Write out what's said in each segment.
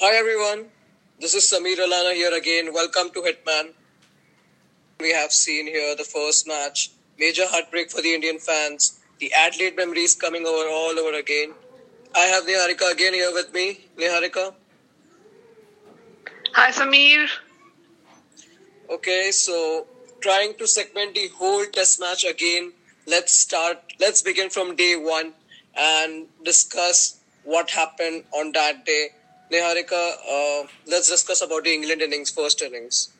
Hi everyone, this is Samir Alana here again. Welcome to Hitman. We have seen here the first match. Major heartbreak for the Indian fans. The Adelaide memories coming over all over again. I have Niharika again here with me. Niharika. Hi, Samir. Okay, so trying to segment the whole test match again. Let's start. Let's begin from day one and discuss what happened on that day. Niharika, uh, let's discuss about the England innings, first innings.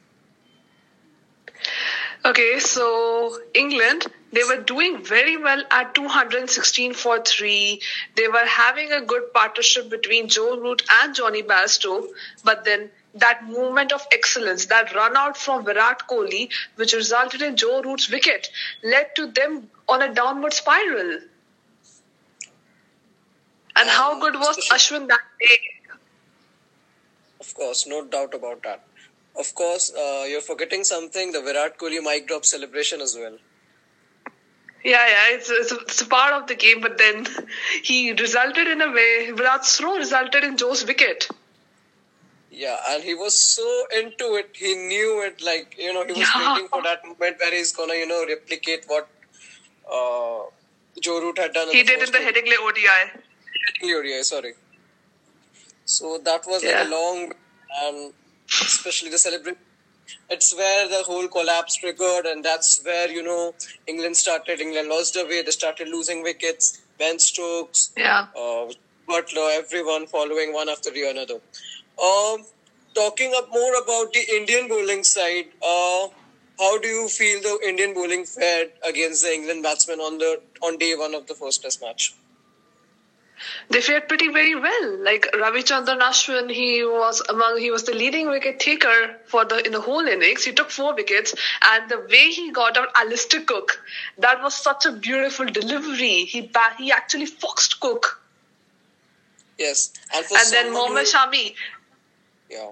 Okay, so England, they were doing very well at 216 for 3. They were having a good partnership between Joe Root and Jonny Bairstow, but then that movement of excellence, that run out from Virat Kohli, which resulted in Joe Root's wicket, led to them on a downward spiral. And how good was Ashwin that day? Of course, no doubt about that. Of course, uh, you're forgetting something the Virat Kohli mic drop celebration as well. Yeah, yeah, it's, it's, a, it's a part of the game, but then he resulted in a way, Virat's throw resulted in Joe's wicket. Yeah, and he was so into it. He knew it. Like you know, he was Yeah. waiting for that moment where he's gonna, you know, replicate what uh, Joe Root had done. He in did in the Headingley ODI. ODI, sorry. So that was like a long, and especially the celebration. It's where the whole collapse triggered, and that's where you know England started. England lost their way. They started losing wickets. Ben Stokes, Yeah. uh, Buttler, everyone following one after the another. Um, talking up more about the Indian bowling side, uh, how do you feel the Indian bowling fared against the England batsmen on the on day one of the first Test match? They fared pretty very well. Like Ravichandran Ashwin, he was among he was the leading wicket taker for the in the whole innings. He took four wickets, and the way he got out Alistair Cook, that was such a beautiful delivery. He he actually foxed Cook, Yes, and and then Mohammad who- Shami. Yeah,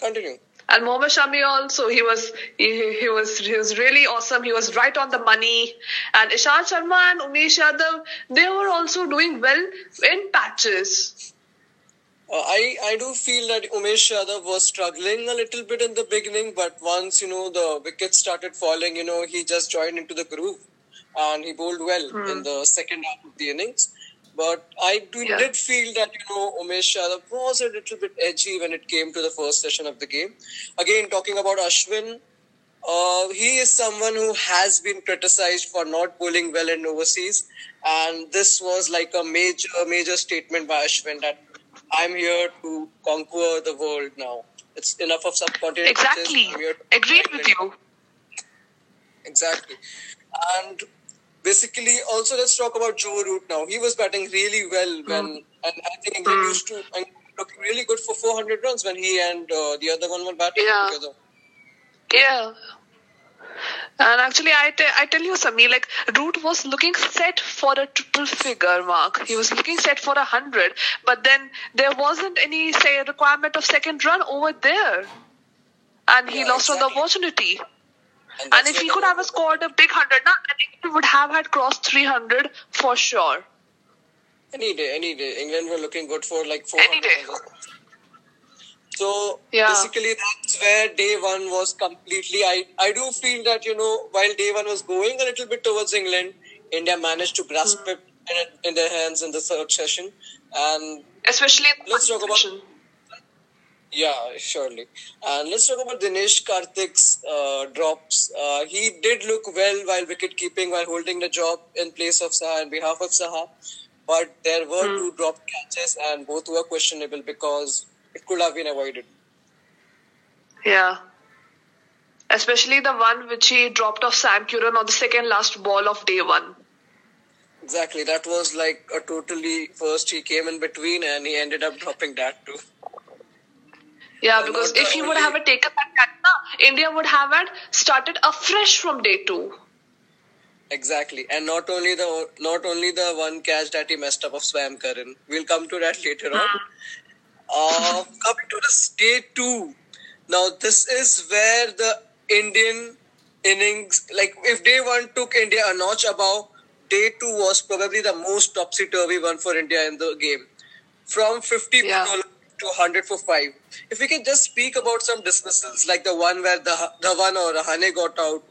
continue. And Mohammad Shami also, he was he, he was he was really awesome. He was right on the money. And Ishant Sharma and Umesh Yadav, they were also doing well in patches. Uh, I I do feel that Umesh Yadav was struggling a little bit in the beginning, but once you know the wickets started falling, you know he just joined into the groove, and he bowled well in the second half of the innings. But I do, Yeah. did feel that you know Umesh Yadav was a little bit edgy when it came to the first session of the game. Again, talking about Ashwin, uh, he is someone who has been criticized for not bowling well in overseas, and this was like a major, major statement by Ashwin that I'm here to conquer the world now. It's enough of subcontinent. Exactly. pitches. I'm here to Agreed with you. Exactly. And basically, also let's talk about Joe Root now. He was batting really well when, and I think England used to and looking really good for 400 runs when he and uh, the other one were batting Yeah. together. Yeah. And actually, I, te- I tell you, Sami, like, Root was looking set for a triple figure mark. He was looking set for a hundred, but then there wasn't any, say, requirement of second run over there. And he Yeah, lost on the exactly. opportunity. And that's if he could have scored a big hundred, now, I think he would have had crossed 300 for sure. Any day, any day. England were looking good for like 400 Any day. So Yeah. basically, that's where day one was completely. I I do feel that you know while day one was going a little bit towards England, India managed to grasp Hmm. it in, in their hands in the third session, and Especially Let's talk about- position. Yeah, surely. And let's talk about Dinesh Karthik's uh, drops. Uh, he did look well while wicket keeping, while holding the job in place of Saha and behalf of Saha. But there were two drop catches, and both were questionable because it could have been avoided. Yeah. Especially the one which he dropped off Sam Curran on the second last ball of day one. Exactly. That was like a totally first he came in between and he ended up dropping that too. Yeah, because if he would have taken that na, India would have had started afresh from day two. Exactly. And not only the not only the one catch that he messed up of Sam Curran. We'll come to that later on. Uh, coming to the state two. Now this is where the Indian innings like if day one took India a notch above, day two was probably the most topsy turvy one for India in the game. From 50 Yeah. To 100 for 5. If we can just speak about some dismissals like the one where the Dhawan or Rahane got out,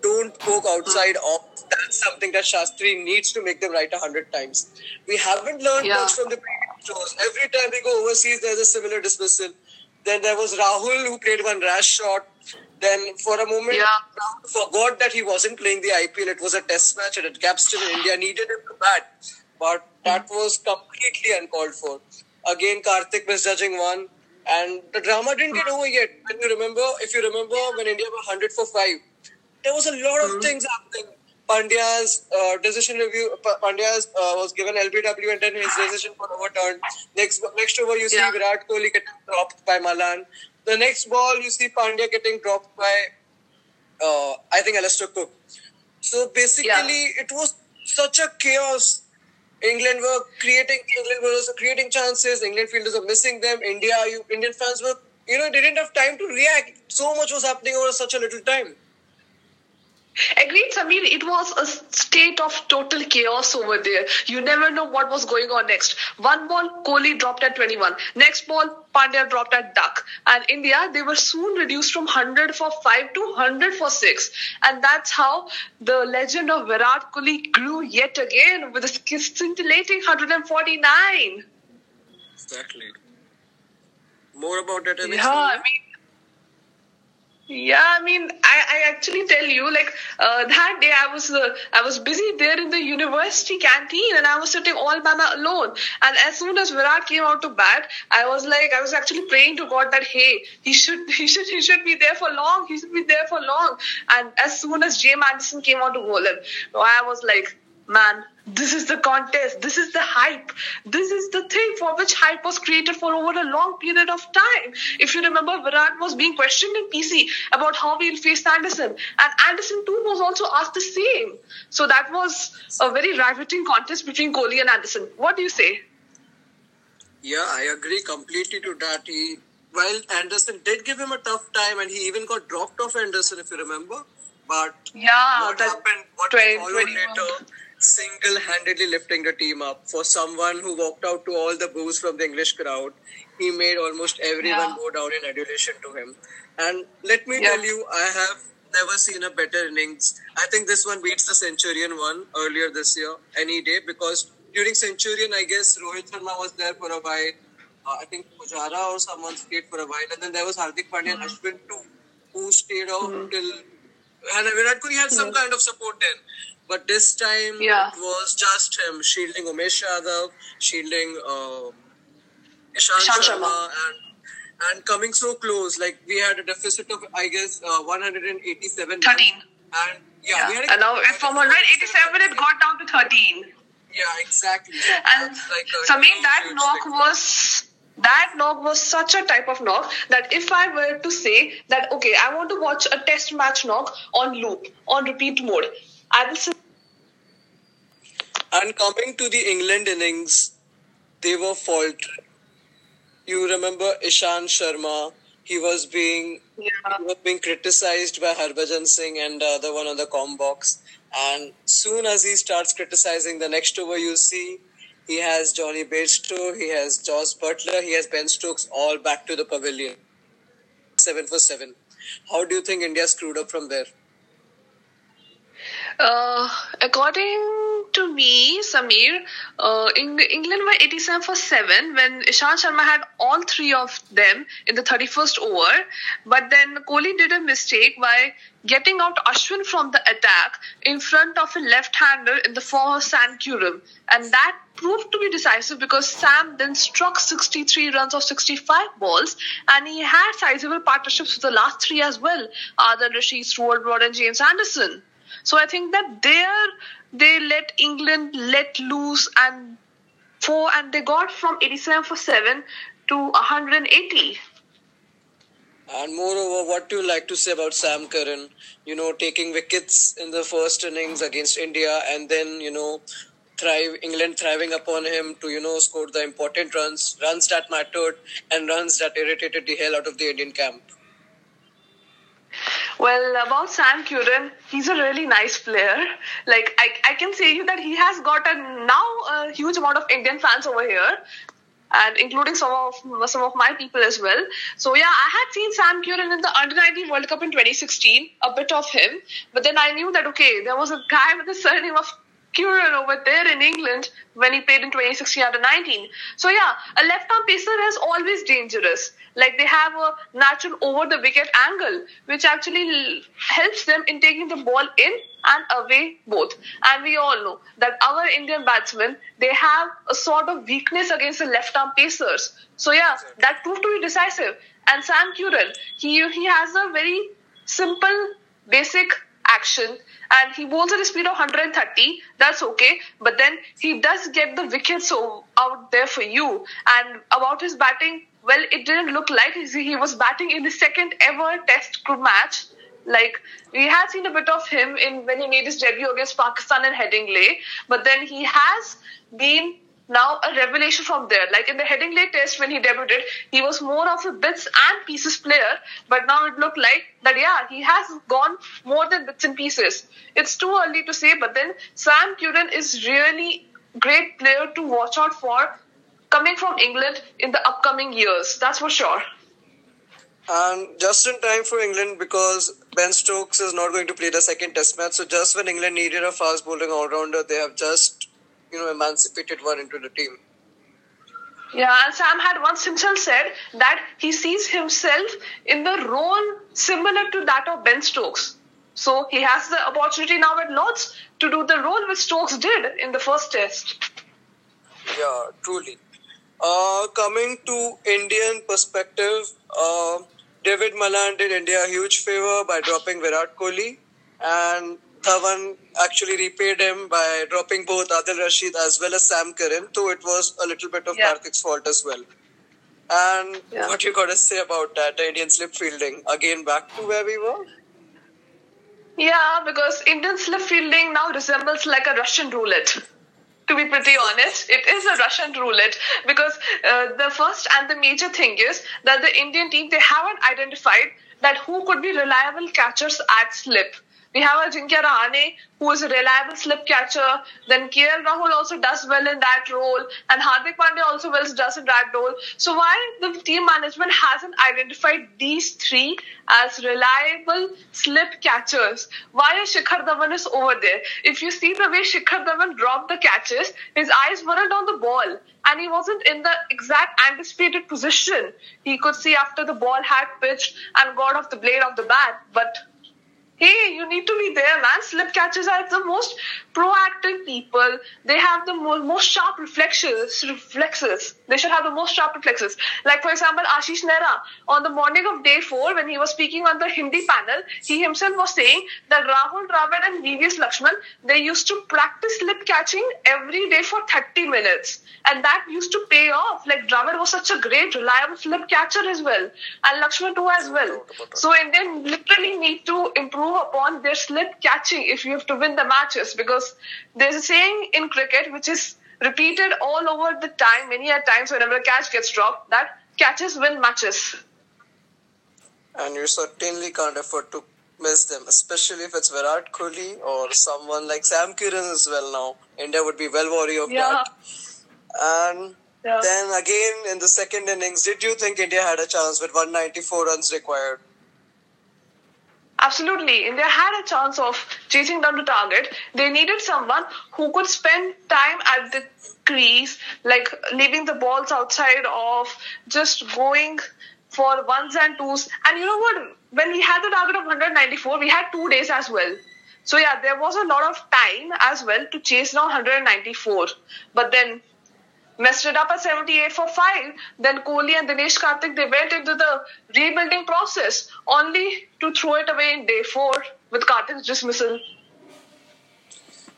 don't poke outside hmm. off. That's something that Shastri needs to make them right 100 times. We haven't learned Yeah. much from the previous shows. Every time we go overseas, there's a similar dismissal. Then there was Rahul who played one rash shot. Then for a moment, Yeah. Rahul forgot that he wasn't playing the IPL. It was a test match and at Edgbaston, India needed him to bat. But hmm. that was completely uncalled for. Again, Karthik misjudging one. And the drama didn't get over yet. When you remember, if you remember, when India were 100 for 5, there was a lot of things happening. Pandya's uh, decision review, Pa- Pandya's uh, was given LBW and then his decision got overturned. Next, next over, you see Yeah. Virat Kohli getting dropped by Malan. The next ball, you see Pandya getting dropped by, uh, I think, Alistair Cook. So basically, it was such a chaos. England were creating, England was creating chances. England fielders were missing them. India, you, Indian fans were, you know, didn't have time to react. So much was happening over such a little time. Agreed, Samir. It was a state of total chaos over there. You never know what was going on next. One ball, Kohli dropped at 21. Next ball, Pandya dropped at duck. And India, they were soon reduced from 100 for 5 to 100 for 6. And that's how the legend of Virat Kohli grew yet again with a scintillating 149. Exactly. More about that? Yeah, I mean, yeah, I mean, I, I actually tell you, like uh, that day I was uh, I was busy there in the university canteen, and I was sitting all by my alone. And as soon as Virat came out to bat, I was like, I was actually praying to God that hey, he should he should he should be there for long. He should be there for long. And as soon as James Anderson came out to bowl him, I was like, man, this is the contest. This is the hype. This is the thing for which hype was created for over a long period of time. If you remember, Virat was being questioned in PC about how he'll face Anderson, and Anderson too was also asked the same. So that was a very riveting contest between Kohli and Anderson. What do you say? Yeah, I agree completely to that. He, while Anderson did give him a tough time, and he even got dropped off Anderson, if you remember. But Yeah, what happened? What 20, followed 21. later? Single-handedly lifting the team up. For someone who walked out to all the boos from the English crowd, he made almost everyone Yeah. go down in adulation to him. And let me Yeah. tell you, I have never seen a better innings. I think this one beats the Centurion one earlier this year any day because during Centurion, I guess Rohit Sharma was there for a while. Uh, I think Pujara or someone stayed for a while, and then there was Hardik Pandya and Ashwin too, who stayed out till. And Virat Kohli had some kind of support then. But this time Yeah. it was just him shielding Umesh Yadav, shielding Ishant, Ishant Sharma, Sharma. and and coming so close. Like we had a deficit of I guess uh, 187. 13. runs. And yeah, Yeah. we had a, And now from 187, it got down to 13. Yeah, exactly. And like a Samir, huge, that knock thing. was that knock was such a type of knock that if I were to say that okay, I want to watch a test match knock on loop, on repeat mode, I will sit And coming to the England innings, they were faltered. You remember Ishant Sharma? He was being Yeah. he was being criticized by Harbhajan Singh and the other one on the com box. And soon as he starts criticizing, the next over you see he has Jonny Bairstow, he has Josh Buttler, he has Ben Stokes all back to the pavilion. Seven for seven. How do you think India screwed up from there? Uh, according to me, Samir, uh, Eng- England were 87 for 7 when Ishant Sharma had all three of them in the 31st over. But then Kohli did a mistake by getting out Ashwin from the attack in front of a left-hander in the form of Curran. And that proved to be decisive because Sam then struck 63 runs of 65 balls and he had sizable partnerships with the last three as well, Adil Rashid, Stuart Broad and James Anderson. So I think that there they let England let loose and four and they got from 87 for 7 to 180. And moreover, what do you like to say about Sam Curran? You know, taking wickets in the first innings against India, and then you know, thrive England thriving upon him to you know score the important runs, runs that mattered, and runs that irritated the hell out of the Indian camp. Well, about Sam Curran, he's a really nice player. Like I, I can say you that he has got a now a huge amount of Indian fans over here. and including some of some of my people as well. So yeah, I had seen Sam Curran in the Under 19 World Cup in 2016, a bit of him, but then I knew that okay, there was a guy with the surname of Curran over there in England when he played in 2016 under 19. So yeah, a left-arm pacer is always dangerous. Like they have a natural over the wicket angle, which actually helps them in taking the ball in and away both. And we all know that our Indian batsmen they have a sort of weakness against the left-arm pacers. So yeah, that proved to be decisive. And Sam Curran, he he has a very simple, basic action and he bowls at a speed of 130 that's okay. But then he does get the wickets out there for you. And about his batting well it didn't look like he was batting in the second ever test match. Like we had seen a bit of him in when he made his debut against pakistan in headingley but then he has been now a revelation from there. Like in the Headingley test when he debuted, he was more of a bits and pieces player, but now it looked like that yeah, he has gone more than bits and pieces. It's too early to say, but then Sam Curran is really great player to watch out for coming from England in the upcoming years. That's for sure. And just in time for England because Ben Stokes is not going to play the second test match. So just when England needed a fast bowling all rounder, they have just you know emancipated one into the team. Yeah, and Sam had once himself said that he sees himself in the role similar to that of Ben Stokes. So he has the opportunity now at Lords to do the role which Stokes did in the first test. Yeah, truly. Uh, coming to Indian perspective, uh, David Malan did India a huge favor by dropping Virat Kohli, and Dhawan actually repaid him by dropping both Adil Rashid as well as Sam Curran, though it was a little bit of yeah. Karthik's fault as well. And yeah. what you got to say about that, the Indian slip fielding? Again, back to where we were? Yeah, because Indian slip fielding now resembles like a Russian roulette. To be pretty honest, it is a Russian roulette because uh, the first and the major thing is that the Indian team they haven't identified that who could be reliable catchers at slip we have Ajinkya Rahane, who is a reliable slip catcher. Then KL Rahul also does well in that role, and Hardik Pandya also well does in that role. So why the team management hasn't identified these three as reliable slip catchers? Why is Shikhar Dhawan is over there? If you see the way Shikhar Dhawan dropped the catches, his eyes weren't on the ball and he wasn't in the exact anticipated position he could see after the ball had pitched and got off the blade of the bat. But hey, you need to be there, man. Slip catchers are the most proactive people. They have the most, most sharp reflexes. Reflexes. They should have the most sharp reflexes. Like for example, Ashish Nehra on the morning of day four, when he was speaking on the Hindi panel, he himself was saying that Rahul Dravid and VVS Laxman they used to practice slip catching every day for 30 minutes, and that used to pay off. Like Dravid was such a great, reliable slip catcher as well, and Laxman too as well. Uh, so Indian literally need to improve improve upon their slip catching if you have to win the matches because there's a saying in cricket which is repeated all over the time, many a times whenever a catch gets dropped, that catches win matches. And you certainly can't afford to miss them, especially if it's Virat Kohli or someone like Sam Curran as well now. India would be well wary of yeah. that. And yeah. then again in the second innings, did you think India had a chance with 194 runs required? Absolutely. India had a chance of chasing down the target. They needed someone who could spend time at the crease, like leaving the balls outside of just going for ones and twos. And you know what? When we had the target of 194, we had two days as well. So yeah, there was a lot of time as well to chase down 194. But then messed it up at 78 for 5. Then Kohli and Dinesh Karthik, they went into the rebuilding process only to throw it away in day 4 with Karthik's dismissal.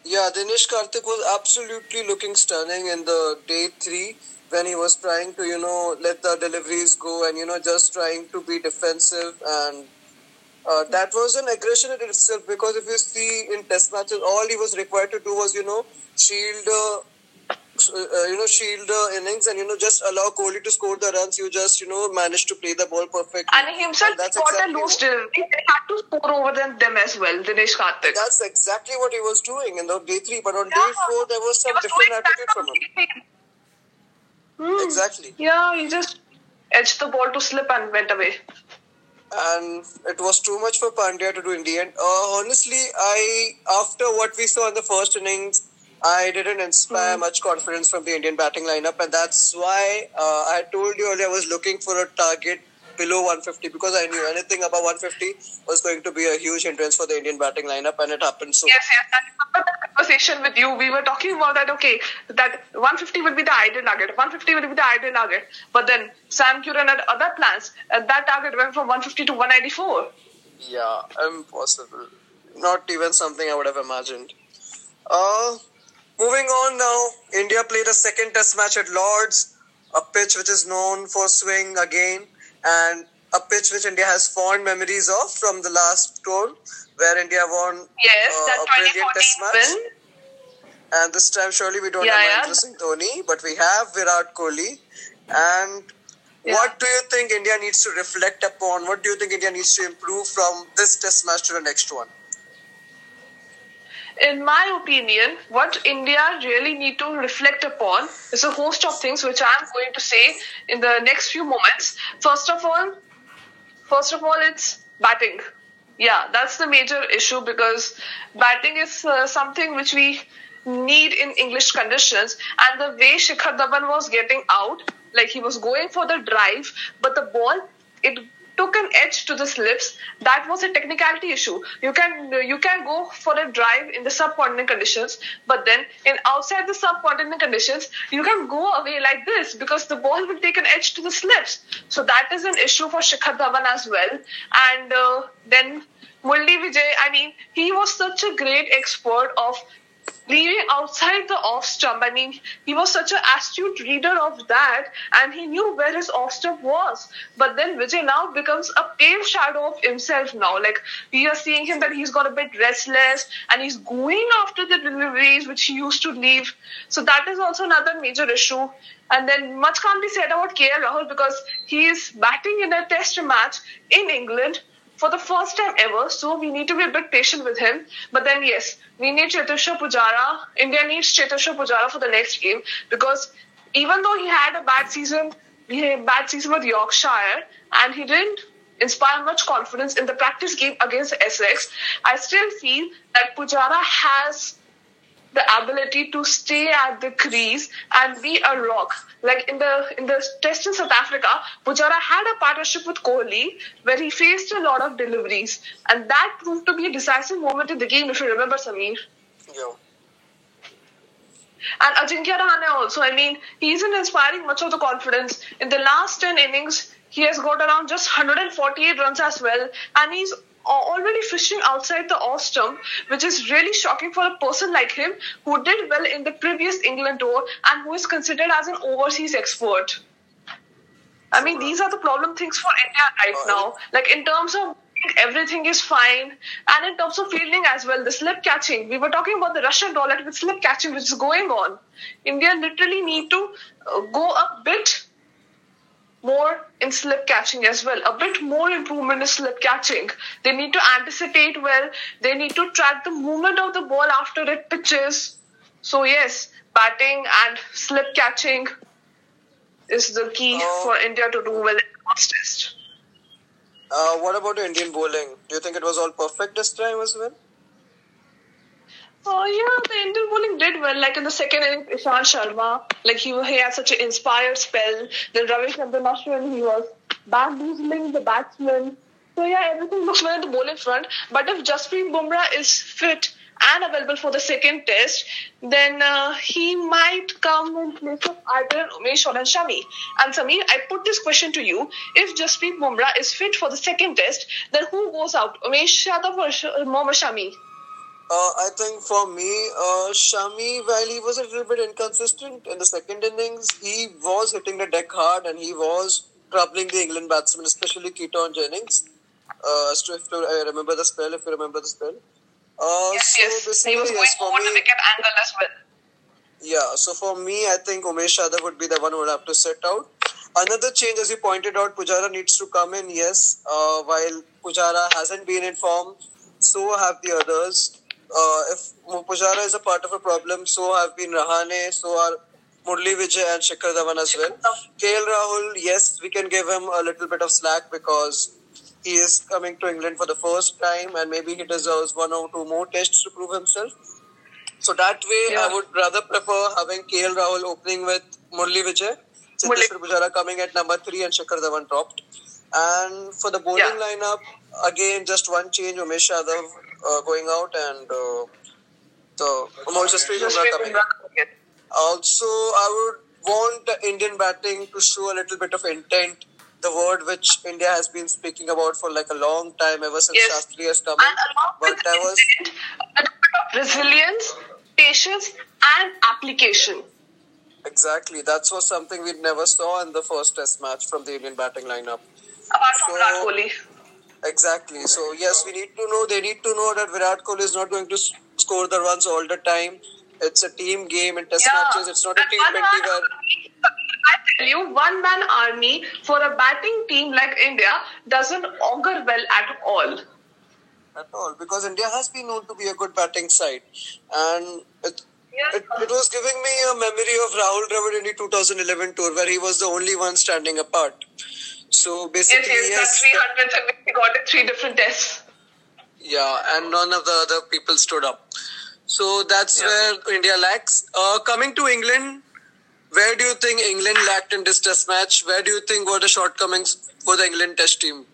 Yeah, Dinesh Karthik was absolutely looking stunning in the day 3 when he was trying to, you know, let the deliveries go and, you know, just trying to be defensive and uh, that was an aggression in itself because if you see in test matches, all he was required to do was, you know, shield uh, uh, you know, shield the innings and, you know, just allow Kohli to score the runs. You just, you know, managed to play the ball perfectly. And he himself got exactly a loose delivery. Had to score over them, them as well, Dinesh Karthik. That's exactly what he was doing in the day three. But on yeah. day four, there was some was different attitude from him. Hmm. Exactly. Yeah, he just edged the ball to slip and went away. and it was too much for Pandya to do in the end. Uh, honestly, I after what we saw in the first innings, I didn't inspire Hmm. much confidence from the Indian batting lineup, and that's why uh, I told you earlier I was looking for a target below 150 because I knew anything above 150 was going to be a huge hindrance for the Indian batting lineup, and it happened so. Yes, yes. I remember that conversation with you. We were talking about that. Okay, that 150 would be the ideal target. 150 would be the ideal target. But then Sam Curran had other plans. And that target went from 150 to 194. Yeah, impossible. Not even something I would have imagined. Uh, moving on now, India played a second test match at Lords, a pitch which is known for swing again, and a pitch which India has fond memories of from the last tour, where India won Yes, uh, a brilliant test match. win. And this time, surely we don't Yeah, have yeah. Mahendra Singh Dhoni, but we have Virat Kohli. And Yeah. what do you think India needs to reflect upon? What do you think India needs to improve from this test match to the next one? In my opinion, what India really need to reflect upon is a host of things which I'm going to say in the next few moments. First of all, first of all, it's batting. Yeah, that's the major issue because batting is uh, something which we need in English conditions. And the way Shikhar Dhawan was getting out, like he was going for the drive, but the ball it took an edge to the slips. That was a technicality issue. You can you can go for a drive in the subcontinent conditions, but then in outside the subcontinent conditions, you can go away like this because the ball will take an edge to the slips. So that is an issue for Shikhar Dhawan as well. And uh, then Murli Vijay, I mean, he was such a great expert of leaving outside the off stump. I mean, he was such an astute reader of that, and he knew where his off stump was. But then Vijay now becomes a pale shadow of himself now. Like we are seeing him that he's got a bit restless, and he's going after the deliveries which he used to leave. So that is also another major issue. And then much can't be said about KL Rahul because he is batting in a test match in England for the first time ever, so we need to be a bit patient with him. But then, yes, we need Cheteshwar Pujara. India needs Cheteshwar Pujara for the next game because even though he had a bad season, he had a bad season with Yorkshire, and he didn't inspire much confidence in the practice game against Essex, I still feel that Pujara has the ability to stay at the crease and be a rock. Like in the in the test in South Africa, Pujara had a partnership with Kohli where he faced a lot of deliveries, and that proved to be a decisive moment in the game. If you remember, Samir. Yeah. And Ajinkya Rahane also. I mean, he isn't inspiring much of the confidence. In the last 10 innings, he has got around just 148 runs as well. And he's already fishing outside the off stump, which is really shocking for a person like him who did well in the previous England tour and who is considered as an overseas expert. I mean, these are the problem things for India right now. Like in terms of everything is fine, and in terms of fielding as well, the slip catching. We were talking about the Russian roulette with slip catching, which is going on. India literally need to uh, go a bit more in slip catching as well. A bit more improvement in slip catching. They need to anticipate well. They need to track the movement of the ball after it pitches. So yes, batting and slip catching is the key Oh. for India to do well in the test. Uh, what about the Indian bowling? Do you think it was all perfect this time as well? Oh yeah, the Indian bowling did well. Like in the second inning, Ishant Sharma, like he he had such an inspired spell. Then Ravichandran Ashwin, he was bamboozling the batsmen. So yeah, everything looks well at the bowling front. But if Jasprit Bumrah is fit and available for the second test, then uh, he might come in place of either Umesh or Shami. And Samir, I put this question to you: If Jasprit Bumrah is fit for the second test, then who goes out, Umesh Yadav or Sh- Mohammad Shami? Uh, I think for me, uh, Shami, while he was a little bit inconsistent in the second innings, he was hitting the deck hard and he was troubling the England batsmen, especially Keaton Jennings. Uh, so if I remember the spell, if you remember the spell. Uh, Yes, so yes. He was going yes, over the wicket angle as well. yeah, so for me, I think Umesh Yadav would be the one who would have to set out. Another change, as you pointed out, Pujara needs to come in, yes. Uh, while Pujara hasn't been in form, so have the others. Uh, if Pujara is a part of a problem, so have been Rahane, so are Murli Vijay and Shikhar Dhawan as well. KL Rahul, yes, we can give him a little bit of slack because he is coming to England for the first time and maybe he deserves one or two more tests to prove himself. So that way, Yeah. I would rather prefer having KL Rahul opening with Murli Vijay, Cheteshwar Pujara coming at number three and Shikhar Dhawan dropped. And for the bowling Yeah. lineup, again, just one change, Umesh Yadav uh, going out and uh, the Amol Shastri Just Bumrah wait coming. Also, I would want the Indian batting to show a little bit of intent. The word which India has been speaking about for like a long time, ever since Yes. Shastri has come And in. But that was intent, a little bit of resilience, patience, and application. exactly that was something we never saw in the first Test match from the Indian batting lineup. Apart from Virat Kohli. Exactly. So yes, we need to know. They need to know that Virat Kohli is not going to score the runs all the time. It's a team game in Test matches. It's not a And T one Twenty where I tell you, one man army for a batting team like India doesn't augur well at all. at all because India has been known to be a good batting side, and it, Yeah. it, it was giving me a memory of Rahul Dravid in the 2011 tour where he was the only one standing apart. So basically, yes, yes, got 300 and we got it three different tests. yeah, and none of the other people stood up. So that's Yeah. where India lacks. Uh, coming to England, where do you think England lacked in this Test match? Where do you think were the shortcomings for the England Test team?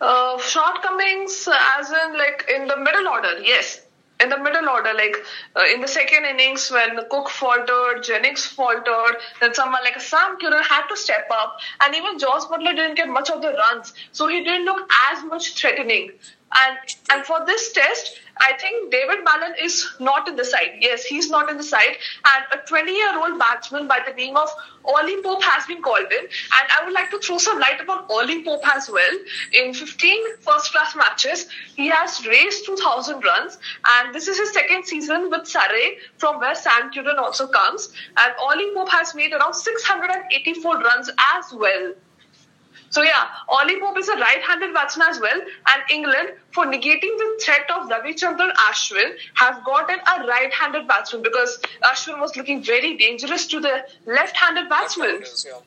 Uh, shortcomings, as in like in the middle order, yes. In the middle order, like uh, in the second innings when Cook faltered, Jennings faltered, then someone like Sam Curran had to step up, and even Josh Buttler didn't get much of the runs, so he didn't look as much threatening. And and for this test, I think David Malan is not in the side. Yes, he's not in the side, and a 20-year-old batsman by the name of Ollie Pope has been called in, and I would like to throw some light upon Ollie Pope as well. In 15 first-class matches, he has raised 2,000 runs, and this is his second season with Surrey, from where Sam Curran also comes. And Ollie Pope has made around 684 runs as well. So yeah, Ollie Pope is a right-handed batsman as well, and England, for negating the threat of Ravichandran Ashwin, have gotten a right-handed batsman because Ashwin was looking very dangerous to the left-handed batsman. Yeah.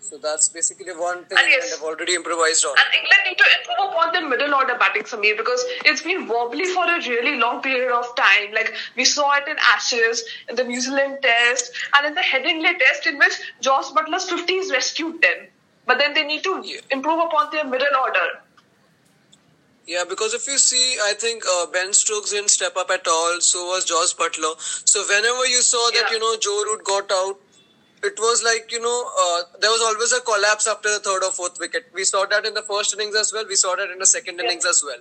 So that's basically one thing And yes. England have already improvised on. And England need to improve upon their middle order batting, Samir, because it's been wobbly for a really long period of time. Like we saw it in Ashes, in the New Zealand Test, and in the Headingley Test, in which Josh Buttler's 50s rescued them. But then they need to improve upon their middle order. Yeah, because if you see, I think uh, Ben Stokes didn't step up at all. So was Josh Buttler. So whenever you saw that, Yeah. you know, Joe Root got out, it was like you know, uh, there was always a collapse after the third or fourth wicket. We saw that in the first innings as well. We saw that in the second Yeah. innings as well.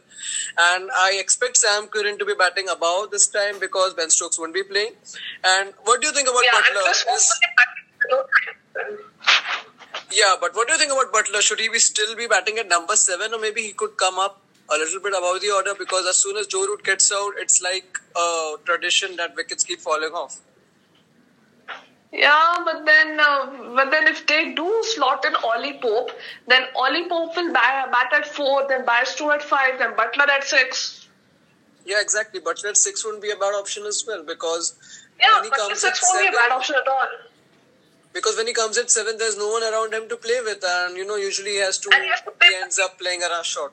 And I expect Sam Curran to be batting above this time because Ben Stokes won't be playing. And what do you think about Yeah, Buttler? Chris Wood Is- will be batting. yeah, but what do you think about Buttler? Should he be still be batting at number seven, or maybe he could come up a little bit above the order? Because as soon as Joe Root gets out, it's like a tradition that wickets keep falling off. Yeah, but then, uh, but then if they do slot in Ollie Pope, then Ollie Pope will bat, bat at four, then Bairstow at five, then Buttler at six. Yeah, exactly. Buttler at six wouldn't be a bad option as well because Yeah, when he but comes this at won't be a bad option at all. Because when he comes at seven, there's no one around him to play with, and you know usually he has to. He has to play- He ends up playing a rush shot.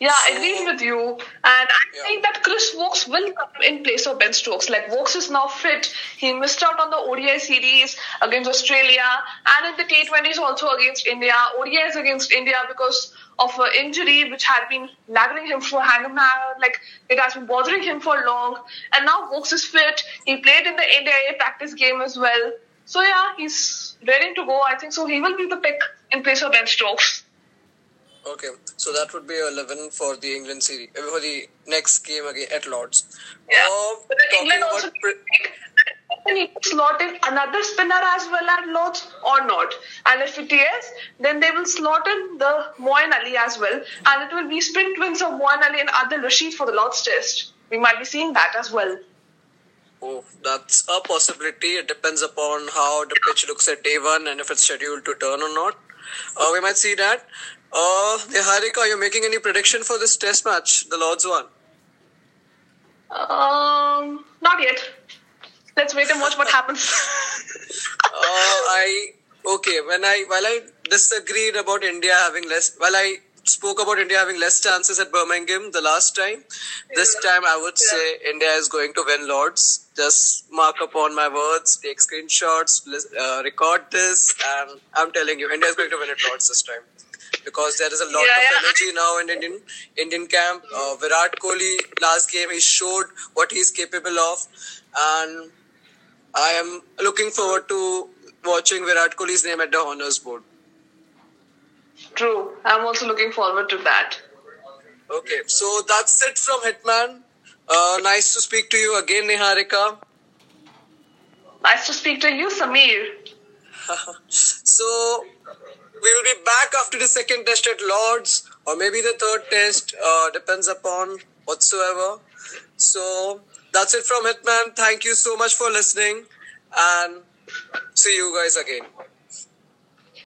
Yeah, I So- agree with you. And I Yeah. think that Chris Woakes will come in place of Ben Stokes. Like, Woakes is now fit. He missed out on the ODI series against Australia and in the T20s also against India. ODI ODIs against India because of an injury which had been lagging him for hanging around. like it has been bothering him for long. And now Woakes is fit. He played in the India practice game as well. So yeah, he's ready to go. I think so. He will be the pick in place of Ben Stokes. Okay, so that would be eleven for the England series uh, for the next game again at Lords. Yeah. Uh, but England also pre- need to slot in another spinner as well at Lords or not. And if it is, then they will slot in the Moeen Ali as well. And it will be spin twins of Moeen Ali and Adil Rashid for the Lords test. We might be seeing that as well. Oh, that's a possibility. It depends upon how the pitch looks at day one and if it's scheduled to turn or not. Uh, we might see that. Uh, Niharika, are you making any prediction for this test match, the Lords one? Um, not yet. Let's wait and watch what happens. uh, I okay. When I while I disagreed about India having less, while I spoke about India having less chances at Birmingham the last time, this time I would say India is going to win Lords. Just mark upon my words, take screenshots, uh, record this, and I'm telling you, India is going to win at Lords this time because there is a lot yeah, of yeah. energy now in Indian Indian camp. Uh, Virat Kohli last game he showed what he's capable of, and I am looking forward to watching Virat Kohli's name at the honors board. True. I'm also looking forward to that. Okay, so that's it from Hitman. Uh, nice to speak to you again, Niharika. Nice to speak to you, Samir. so, we will be back after the second test at Lords, or maybe the third test, uh, depends upon whatsoever. So, that's it from Hitman. Thank you so much for listening, and see you guys again.